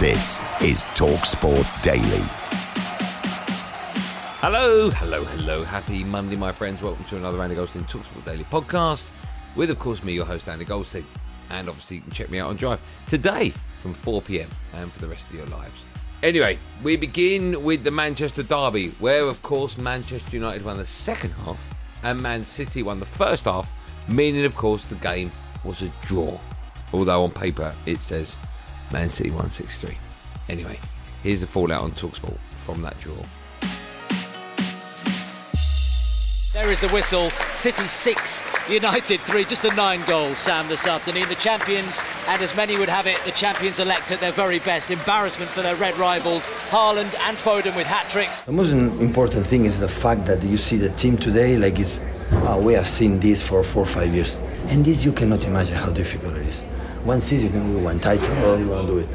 This is TalkSport Daily. Hello, hello, hello. Happy Monday, my friends. Welcome to another Andy Goldstein Talksport Daily podcast with, of course, me, your host, Andy Goldstein. And obviously, you can check me out on Drive today from 4 pm and for the rest of your lives. Anyway, we begin with the Manchester Derby, where, of course, Manchester United won the second half and Man City won the first half, meaning, of course, the game was a draw. Although on paper it says Man City 163. Anyway, here's the fallout on Talksport from that draw. There is the whistle. City 6, United 3. Just the nine goals, Sam, this afternoon. The champions, and as many would have it, the champions elect at their very best. Embarrassment for their red rivals. Haaland and Foden with hat tricks. The most important thing is the fact that you see the team today, like it's, oh, we have seen this for four or five years. And this you cannot imagine how difficult it is. One season you can win one title, oh, you want to do it.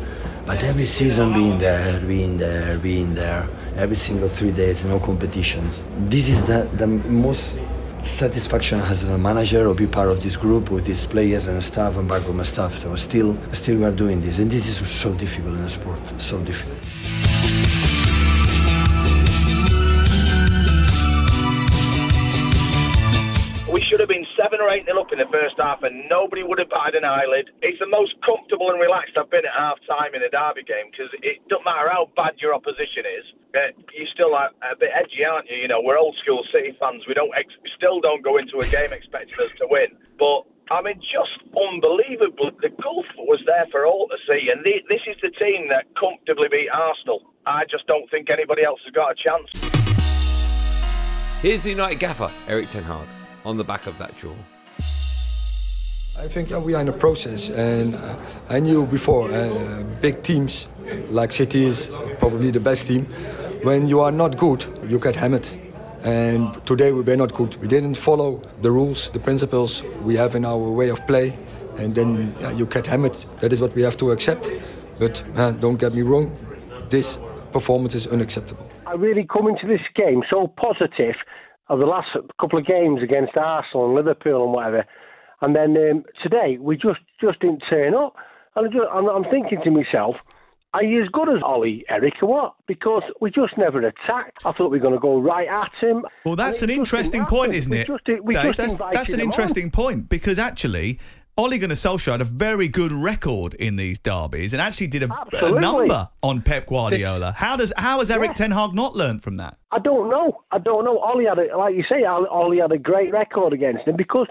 But every season being there, being there, being there, every single three days, no competitions. This is the, the most satisfaction as a manager or be part of this group with these players and staff and backroom staff. So still, still we are doing this, and this is so difficult in a sport, so difficult. Seven or eight nil up in the first half, and nobody would have batted an eyelid. It's the most comfortable and relaxed I've been at half time in a derby game because it doesn't matter how bad your opposition is, uh, you still are a bit edgy, aren't you? You know, we're old school City fans. We don't ex- still don't go into a game expecting us to win, but. I mean, just unbelievable. The gulf was there for all to see, and the, this is the team that comfortably beat Arsenal. I just don't think anybody else has got a chance. Here's the United gaffer, Erik Ten Hag, on the back of that draw. I think uh, we are in a process, and uh, I knew before uh, big teams like City is probably the best team. When you are not good, you get hammered. And today we were not good. We didn't follow the rules, the principles we have in our way of play, and then uh, you get hammered. That is what we have to accept. But uh, don't get me wrong, this performance is unacceptable. I really come into this game so positive of the last couple of games against Arsenal and Liverpool and whatever. And then um, today we just just didn't turn up. And I'm, I'm, I'm thinking to myself, are you as good as Ollie, Erik, or what? Because we just never attacked. I thought we were going to go right at him. Well, that's an interesting point, isn't We it? just- we Dave? just that's, that's an him on. interesting point because actually, Ole Gunnar Solskjaer had a very good record in these derbies and actually did a, a number on Pep Guardiola. how does how has Erik Yeah. Ten Hag not learned from that? I don't know. I don't know. Ollie had, a, like you say, Ollie had a great record against him because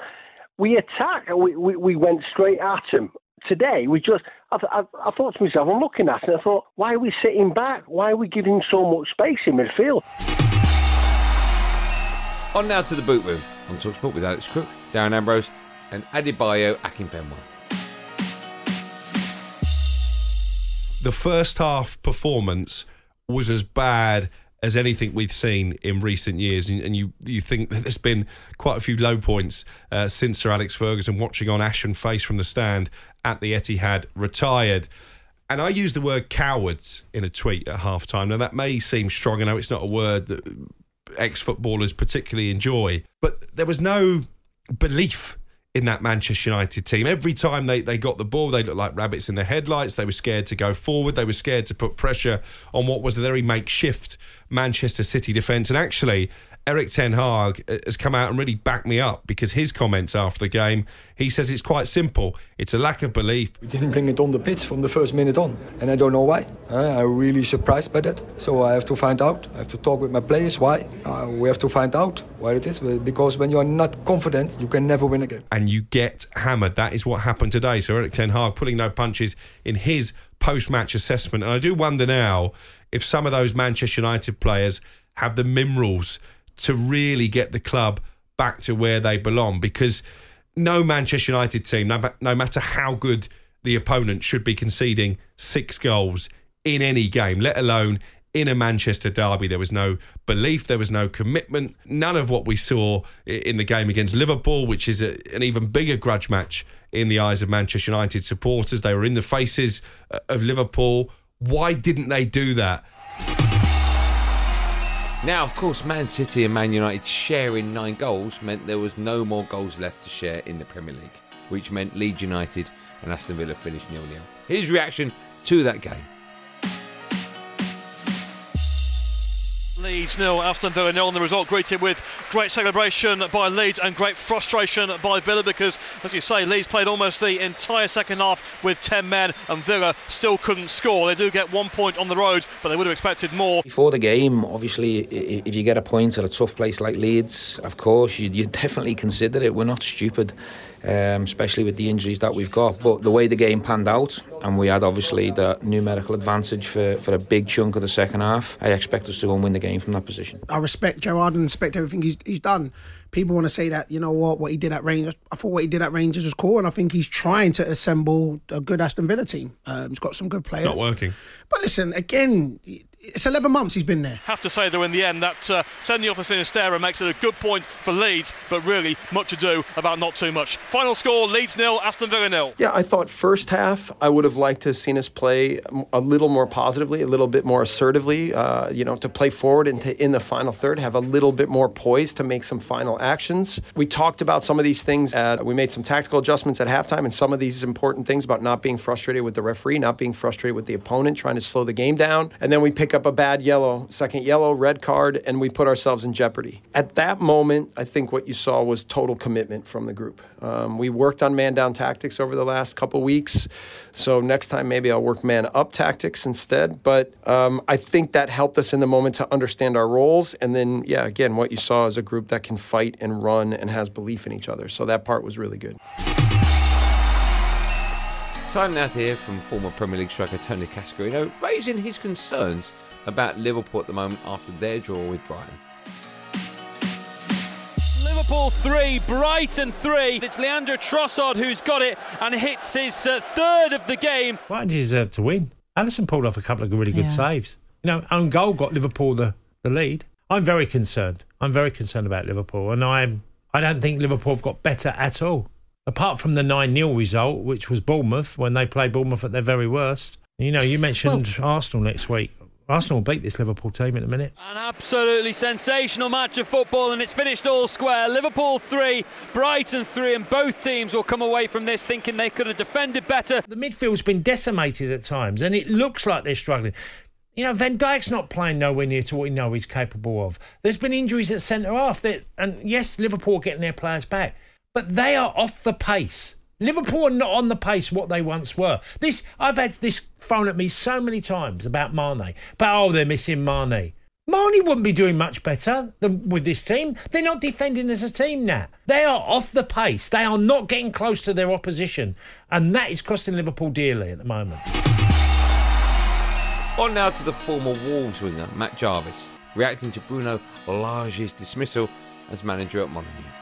we attack. We, we, we went straight at him. Today, we just, I, I, I thought to myself, I'm looking at it, and I thought, why are we sitting back? Why are we giving so much space in midfield? On now to the boot room on Talksport with Alex Crook, Darren Ambrose, and Adebayo Akinfenwa. the first half performance was as bad as anything we've seen in recent years, and, and you you think that there's been quite a few low points uh, since Sir Alex Ferguson watching on ashen face from the stand at the Etihad retired. And I used the word cowards in a tweet at half time. Now, that may seem strong. I know it's not a word that ex footballers particularly enjoy, but there was no belief in that Manchester United team. Every time they, they got the ball, they looked like rabbits in the headlights. They were scared to go forward. They were scared to put pressure on what was a very makeshift Manchester City defence. And actually, Erik Ten Hag uh, has come out and really backed me up because his comments after the game, he says it's quite simple. It's a lack of belief. We didn't bring it on the pitch from the first minute on, and I don't know why. Uh, I'm really surprised by that. So I have to find out. I have to talk with my players why. Uh, we have to find out why it is because when you are not confident, you can never win again. And you get hammered. That is what happened today. So Erik Ten Hag pulling no punches in his post-match assessment. And I do wonder now if some of those Manchester United players have the minerals to really get the club back to where they belong because no Manchester United team, no, no matter how good the opponent, should be conceding six goals in any game, let alone in a Manchester derby. There was no belief, there was no commitment. None of what we saw in the game against Liverpool, which is a, an even bigger grudge match in the eyes of Manchester United supporters. They were in the faces uh, of Liverpool. Why didn't they do that? Now, of course, Man City and Man United sharing nine goals meant there was no more goals left to share in the Premier League, which meant Leeds United and Aston Villa finished nil-nil. His reaction to that game. Leeds nil, Aston Villa nil, and the result greeted with great celebration by Leeds and great frustration by Villa because, as you say, Leeds played almost the entire second half with 10 men, and Villa still couldn't score. They do get one point on the road, but they would have expected more. Before the game, obviously, if you get a point at a tough place like Leeds, of course, you you definitely consider it. We're not stupid um, especially with the injuries that we've got. But the way the game panned out, and we had obviously the numerical advantage for, for a big chunk of the second half, I expect us to go and win the game from that position. I respect Gerrard and respect everything he's, he's done. People want to say that, you know what, what he did at Rangers. I thought what he did at Rangers was cool, and I think he's trying to assemble a good Aston Villa team. Um, he's got some good players. It's not working. But listen, again, it's 11 months he's been there. Have to say, though, in the end, that uh, sending off a Sinisterra makes it a good point for Leeds, but really much ado about not too much. Final score Leeds nil, Aston Villa nil. Yeah, I thought first half I would have liked to have seen us play a little more positively, a little bit more assertively, uh, you know, to play forward and to, in the final third have a little bit more poise to make some final actions. We talked about some of these things. At, we made some tactical adjustments at halftime, and some of these important things about not being frustrated with the referee, not being frustrated with the opponent, trying to slow the game down. And then we pick up a bad yellow, second yellow, red card, and we put ourselves in jeopardy. At that moment, I think what you saw was total commitment from the group. Um, we worked on man down tactics over the last couple weeks. So next time, maybe I'll work man up tactics instead. But um, I think that helped us in the moment to understand our roles. And then, yeah, again, what you saw is a group that can fight and run and has belief in each other. So that part was really good. Time now to hear from former Premier League striker Tony Cascarino raising his concerns about Liverpool at the moment after their draw with Brighton. Liverpool 3, Brighton 3. It's Leandro Trossard who's got it and hits his uh, third of the game. Brighton deserve to win. Alisson pulled off a couple of really good Yeah. saves. You know, own goal got Liverpool the, the lead. I'm very concerned. I'm very concerned about Liverpool, and I'm I don't think Liverpool have got better at all. Apart from the 9 0 result, which was Bournemouth when they played Bournemouth at their very worst. You know, you mentioned Arsenal next week. Arsenal will beat this Liverpool team in a minute. An absolutely sensational match of football, and it's finished all square. Liverpool 3, Brighton 3, and both teams will come away from this thinking they could have defended better. The midfield's been decimated at times, and it looks like they're struggling. You know, Van Dijk's not playing nowhere near to what we know he's capable of. There's been injuries at centre half, and yes, Liverpool are getting their players back, but they are off the pace. Liverpool are not on the pace what they once were. This I've had this thrown at me so many times about Mane. But oh, they're missing Mane. Mane wouldn't be doing much better than with this team. They're not defending as a team now. They are off the pace. They are not getting close to their opposition, and that is costing Liverpool dearly at the moment. On now to the former Wolves winger, Matt Jarvis, reacting to Bruno Lage's dismissal as manager at Monaco.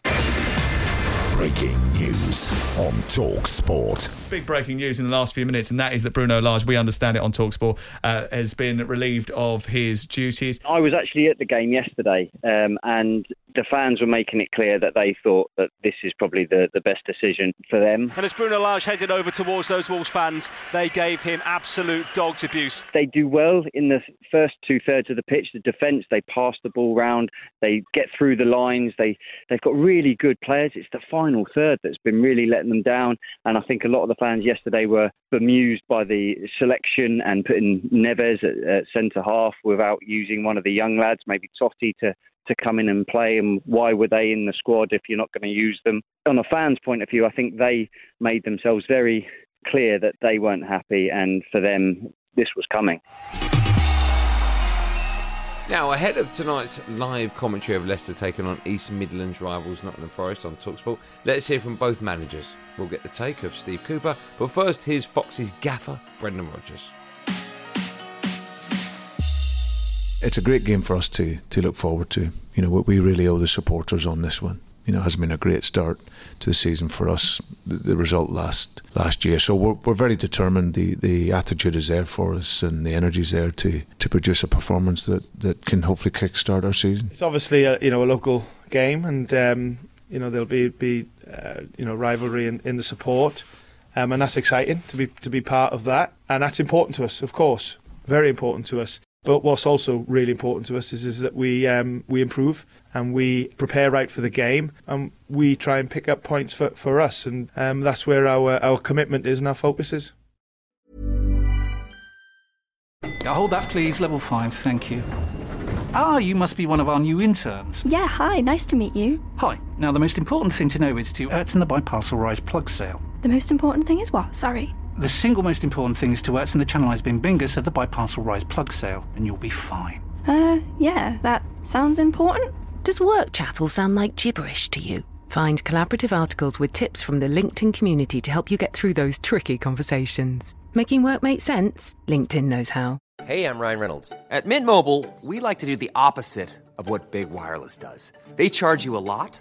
Breaking news on Talk Sport. Big breaking news in the last few minutes, and that is that Bruno Lage, we understand it on Talksport, uh, has been relieved of his duties. I was actually at the game yesterday, um, and the fans were making it clear that they thought that this is probably the, the best decision for them. And as Bruno Lage headed over towards those Wolves fans, they gave him absolute dog's abuse. They do well in the first two thirds of the pitch. The defence, they pass the ball round, they get through the lines. They they've got really good players. It's the final third that's been really letting them down. And I think a lot of the fans yesterday were bemused by the selection and putting Neves at, at centre half without using one of the young lads, maybe Toti, to to come in and play, and why were they in the squad if you're not going to use them? On a fan's point of view, I think they made themselves very clear that they weren't happy, and for them, this was coming. Now, ahead of tonight's live commentary of Leicester taking on East Midlands rivals Nottingham Forest on Talksport, let's hear from both managers. We'll get the take of Steve Cooper, but first, here's Fox's gaffer, Brendan Rodgers. It's a great game for us to to look forward to. You know, we really owe the supporters on this one. You know, it has been a great start to the season for us. The, the result last last year, so we're, we're very determined. The the attitude is there for us, and the energy is there to to produce a performance that that can hopefully kickstart our season. It's obviously a, you know a local game, and um, you know there'll be be uh, you know rivalry in, in the support, um, and that's exciting to be to be part of that, and that's important to us, of course, very important to us. But what's also really important to us is, is that we um, we improve and we prepare right for the game and we try and pick up points for, for us and um, that's where our our commitment is and our focus is. Now hold that, please. Level five, thank you. Ah, you must be one of our new interns. Yeah, hi, nice to meet you. Hi. Now, the most important thing to know is to Ertzen the Biparcel Rise plug sale. The most important thing is what? Sorry. The single most important thing is to Ertzen the Channelized Bin Bingus of the Biparcel Rise plug sale, and you'll be fine. Uh, yeah, that sounds important. Does work chat all sound like gibberish to you? Find collaborative articles with tips from the LinkedIn community to help you get through those tricky conversations. Making work make sense? LinkedIn knows how. Hey, I'm Ryan Reynolds. At Mint Mobile, we like to do the opposite of what Big Wireless does. They charge you a lot,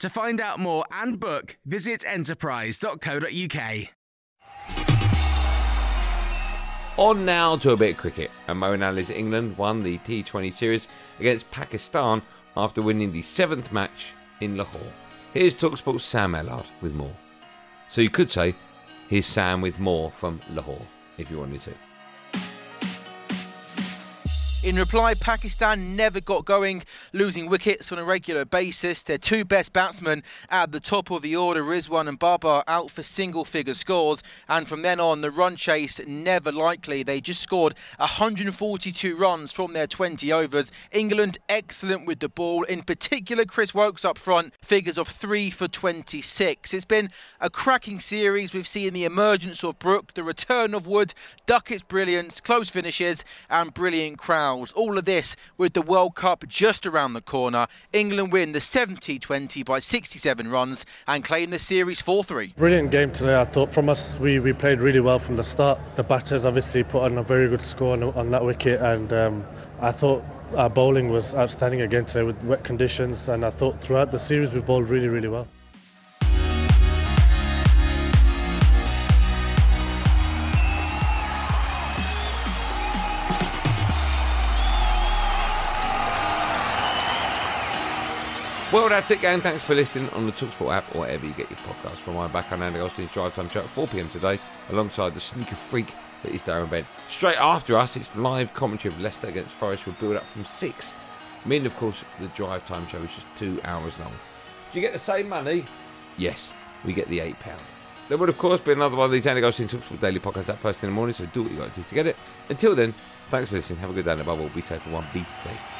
To find out more and book, visit enterprise.co.uk. On now to a bit of cricket. And Moeen Ali's England won the T20 series against Pakistan after winning the seventh match in Lahore. Here's Talksport's Sam Ellard with more. So you could say, here's Sam with more from Lahore, if you wanted to. In reply, Pakistan never got going, losing wickets on a regular basis. Their two best batsmen at the top of the order, Rizwan and Babar, out for single figure scores. And from then on, the run chase never likely. They just scored 142 runs from their 20 overs. England excellent with the ball. In particular, Chris Woakes up front, figures of 3 for 26. It's been a cracking series. We've seen the emergence of Brook, the return of Wood, Duckett's brilliance, close finishes, and brilliant crowds. All of this with the World Cup just around the corner. England win the 70 20 by 67 runs and claim the series 4 3. Brilliant game today. I thought from us, we, we played really well from the start. The batters obviously put on a very good score on, on that wicket, and um, I thought our bowling was outstanding again today with wet conditions. And I thought throughout the series, we bowled really, really well. Well, that's it, gang. Thanks for listening on the Talksport app or wherever you get your podcasts from. I'm back on Andy Goldstein's Drive Time Chat at 4 pm today, alongside the sneaker freak that is Darren Bent. Straight after us, it's live commentary of Leicester against Forest. We'll build up from 6. Meaning, of course, the Drive Time show is just two hours long. Do you get the same money? Yes, we get the £8. There would, of course, be another one of these Andy Goldstein Talksport Daily podcasts that first in the morning, so do what you got to do to get it. Until then, thanks for listening. Have a good day, and above all, be safe for one. Be safe.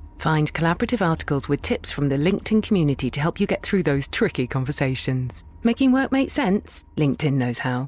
Find collaborative articles with tips from the LinkedIn community to help you get through those tricky conversations. Making work make sense? LinkedIn knows how.